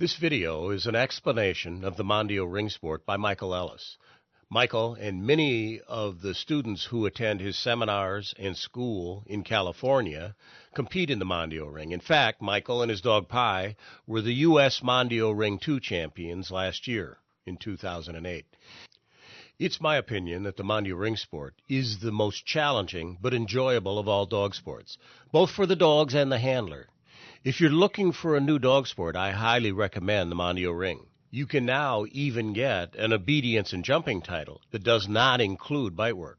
This video is an explanation of the Mondio ring sport by Michael Ellis. Michael and many of the students who attend his seminars and school in California compete in the Mondio ring. In fact, Michael and his dog Pi were the U.S. Mondio Ring 2 champions last year in 2008. It's my opinion that the Mondio ring sport is the most challenging but enjoyable of all dog sports, both for the dogs and the handler. If you're looking for a new dog sport, I highly recommend the Mondio Ring. You can now even get an obedience and jumping title that does not include bite work.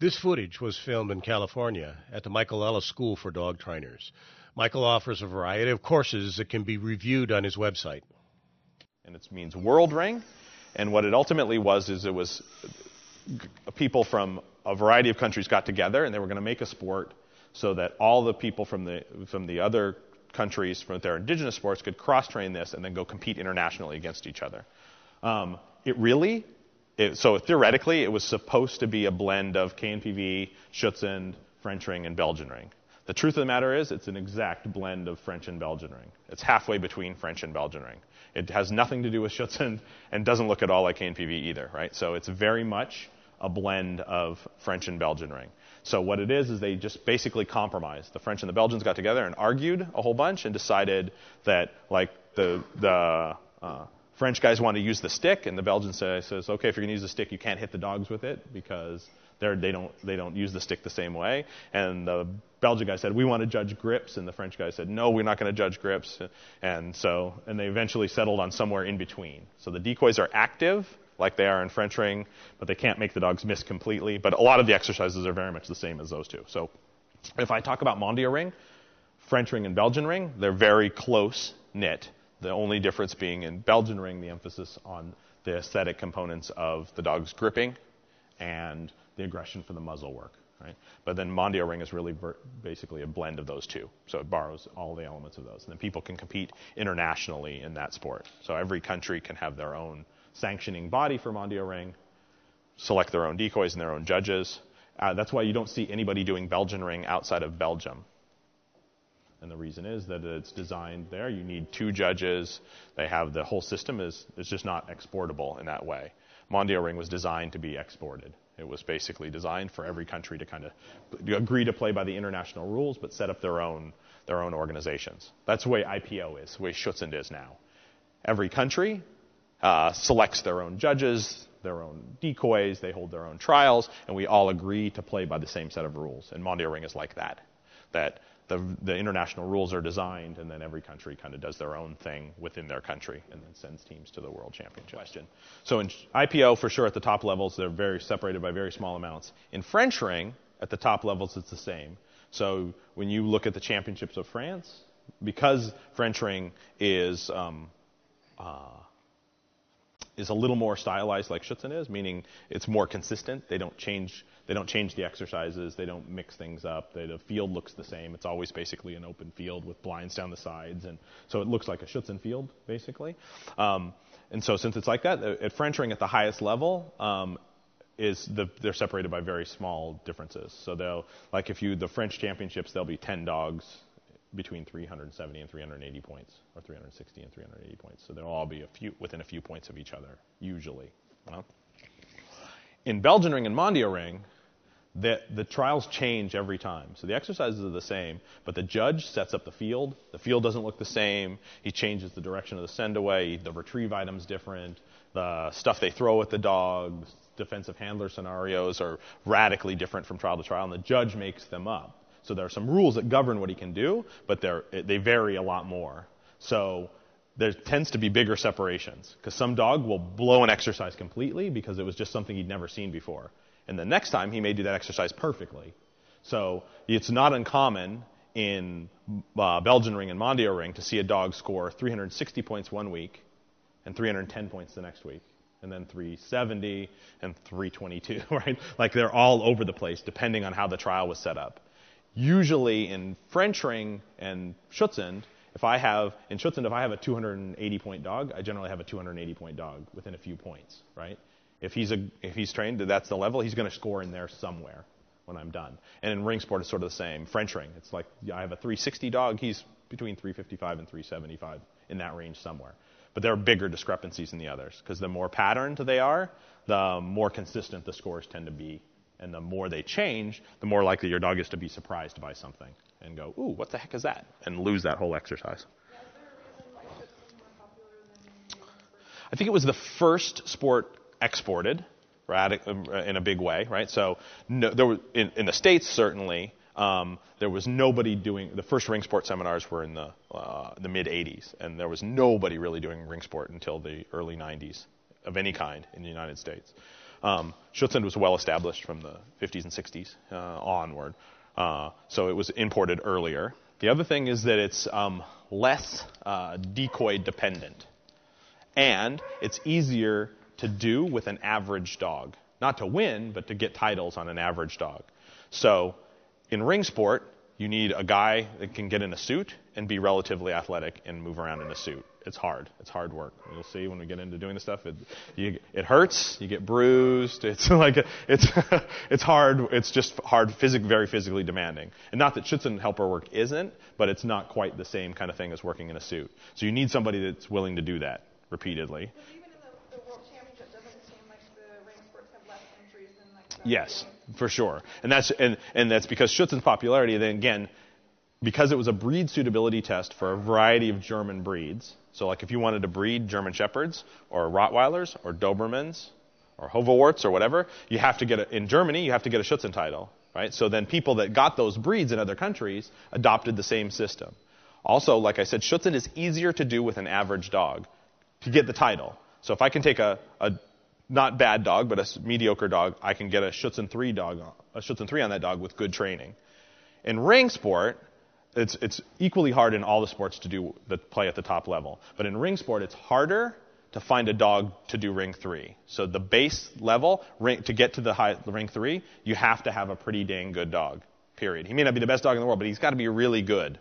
This footage was filmed in California at the Michael Ellis School for Dog Trainers. Michael offers a variety of courses that can be reviewed on his website. And it means world ring. And what it ultimately was is it was uh, people from a variety of countries got together and they were going to make a sport so that all the people from the from the other countries from their indigenous sports could cross train this and then go compete internationally against each other. Um, it really, it, so theoretically, it was supposed to be a blend of KNPV, Schutzhund, French ring, and Belgian ring. The truth of the matter is, it's an exact blend of French and Belgian ring. It's halfway between French and Belgian ring. It has nothing to do with Schutzhund and doesn't look at all like KNPV either, right? So it's very much a blend of French and Belgian ring. So what it is is they just basically compromised. The French and the Belgians got together and argued a whole bunch and decided that like the the uh, French guys want to use the stick and the Belgian say, says okay if you're going to use the stick you can't hit the dogs with it because they're, they don't they don't use the stick the same way. And the Belgian guy said we want to judge grips and the French guy said no we're not going to judge grips. And so and they eventually settled on somewhere in between. So the decoys are active like they are in French ring, but they can't make the dogs miss completely. But a lot of the exercises are very much the same as those two. So if I talk about Mondio ring, French ring and Belgian ring, they're very close knit. The only difference being in Belgian ring, the emphasis on the aesthetic components of the dog's gripping and the aggression for the muzzle work. Right? But then Mondio Ring is really basically a blend of those two. So it borrows all the elements of those. And then people can compete internationally in that sport. So every country can have their own sanctioning body for Mondio Ring, select their own decoys and their own judges. Uh, that's why you don't see anybody doing Belgian Ring outside of Belgium. And the reason is that it's designed there. You need two judges. They have the whole system is, is just not exportable in that way. Mondio Ring was designed to be exported. It was basically designed for every country to kind of agree to play by the international rules, but set up their own their own organizations. That's the way IPO is, the way Schutzhund is now. Every country uh, selects their own judges, their own decoys, they hold their own trials, and we all agree to play by the same set of rules. And Mondio Ring is like that. That the, the international rules are designed, and then every country kind of does their own thing within their country, and then sends teams to the World Championship. Question. So in IPO, for sure, at the top levels, they're very separated by very small amounts. In French Ring, at the top levels, it's the same. So when you look at the championships of France, because French Ring is um, uh, is a little more stylized like Schutzhund is, meaning it's more consistent. They don't change they don't change the exercises. They don't mix things up. They, the field looks the same. It's always basically an open field with blinds down the sides, and so it looks like a Schutzhund field basically. Um, and so since it's like that, at French ring at the highest level, um, is the, they're separated by very small differences. So they'll like if you the French championships, there'll be 10 dogs between 370 and 380 points, or 360 and 380 points. So they'll all be a few within a few points of each other, usually. In Belgian ring and Mondio ring, the, the trials change every time. So the exercises are the same, but the judge sets up the field. The field doesn't look the same. He changes the direction of the send away. The retrieve item's different. The stuff they throw at the dog, defensive handler scenarios are radically different from trial to trial, and the judge makes them up. So there are some rules that govern what he can do, but they vary a lot more. So there tends to be bigger separations because some dog will blow an exercise completely because it was just something he'd never seen before. And the next time he may do that exercise perfectly. So it's not uncommon in uh, Belgian ring and Mondio ring to see a dog score 360 points one week and 310 points the next week and then 370 and 322, right? Like they're all over the place depending on how the trial was set up. Usually in French ring and Schutzhund, if I have in Schutzhund, if I have a 280 point dog, I generally have a 280 point dog within a few points, right? If he's a if he's trained, that's the level. He's going to score in there somewhere when I'm done. And in ring sport, it's sort of the same. French ring, it's like I have a 360 dog. He's between 355 and 375 in that range somewhere. but there are bigger discrepancies in the others because the more patterned they are, the more consistent the scores tend to be. And the more they change, the more likely your dog is to be surprised by something and go, ooh, what the heck is that? And lose that whole exercise. I think it was the first sport exported right, in a big way, right? So no, there in, in the States, certainly, um, there was nobody doing the first ring sport seminars were in the uh, the mid 80s, and there was nobody really doing ring sport until the early 90s of any kind in the United States. Um, was well established from the 50s and 60s uh, onward, uh, so it was imported earlier. The other thing is that it's um, less uh, decoy dependent, and it's easier to do with an average dog. Not to win, but to get titles on an average dog. So in ring sport, you need a guy that can get in a suit and be relatively athletic and move around in a suit. It's hard. It's hard work. You'll see when we get into doing this stuff. It, you, it hurts. You get bruised. It's like a, it's it's hard. It's just hard. Physic, very physically demanding. And not that Schutzhund helper work isn't, but it's not quite the same kind of thing as working in a suit. So you need somebody that's willing to do that repeatedly. Yes, for sure. And that's and, and that's because Schutzhund's popularity. Then again, because it was a breed suitability test for a variety of German breeds. So like if you wanted to breed German Shepherds or Rottweilers or Dobermans or Hovawarts or whatever, you have to get a, in Germany you have to get a Schutzhund title, right? So then people that got those breeds in other countries adopted the same system. Also, like I said, Schutzhund is easier to do with an average dog to get the title. So if I can take a, a not bad dog, but a mediocre dog, I can get a Schutzhund 3 dog, a Schutzhund 3 on that dog with good training. In ring sport, it's, it's equally hard in all the sports to do the play at the top level. But in ring sport, it's harder to find a dog to do ring three. So the base level, ring, to get to the high, ring three, you have to have a pretty dang good dog. Period. He may not be the best dog in the world, but he's got to be really good.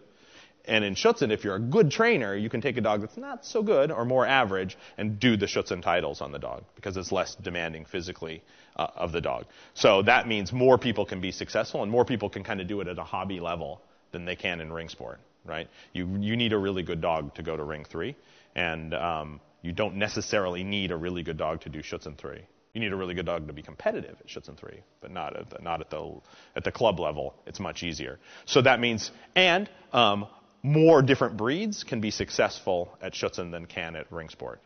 And in Schutzhund, if you're a good trainer, you can take a dog that's not so good or more average and do the Schutzhund titles on the dog because it's less demanding physically uh, of the dog. So that means more people can be successful and more people can kind of do it at a hobby level than they can in ring sport, right? You, you need a really good dog to go to ring three, and um, you don't necessarily need a really good dog to do Schutzhund three. You need a really good dog to be competitive at Schutzhund 3, but not at the, not at the, at the club level. It's much easier. So that means, and um, more different breeds can be successful at Schutzhund than can at ring sport.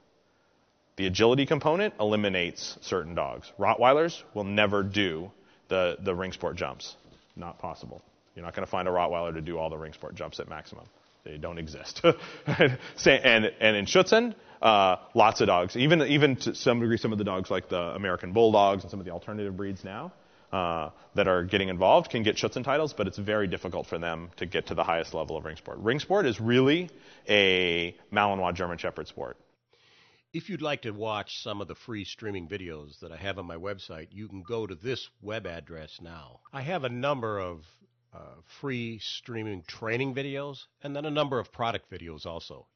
The agility component eliminates certain dogs. Rottweilers will never do the, the ring sport jumps. Not possible. You're not going to find a Rottweiler to do all the ring sport jumps at maximum. They don't exist. and, and in Schutzhund, uh, lots of dogs. Even, even to some degree, some of the dogs like the American Bulldogs and some of the alternative breeds now uh, that are getting involved can get Schutzhund titles, but it's very difficult for them to get to the highest level of ring sport. Ring sport is really a Malinois German Shepherd sport. If you'd like to watch some of the free streaming videos that I have on my website, you can go to this web address now. I have a number of uh, free streaming training videos, and then a number of product videos also.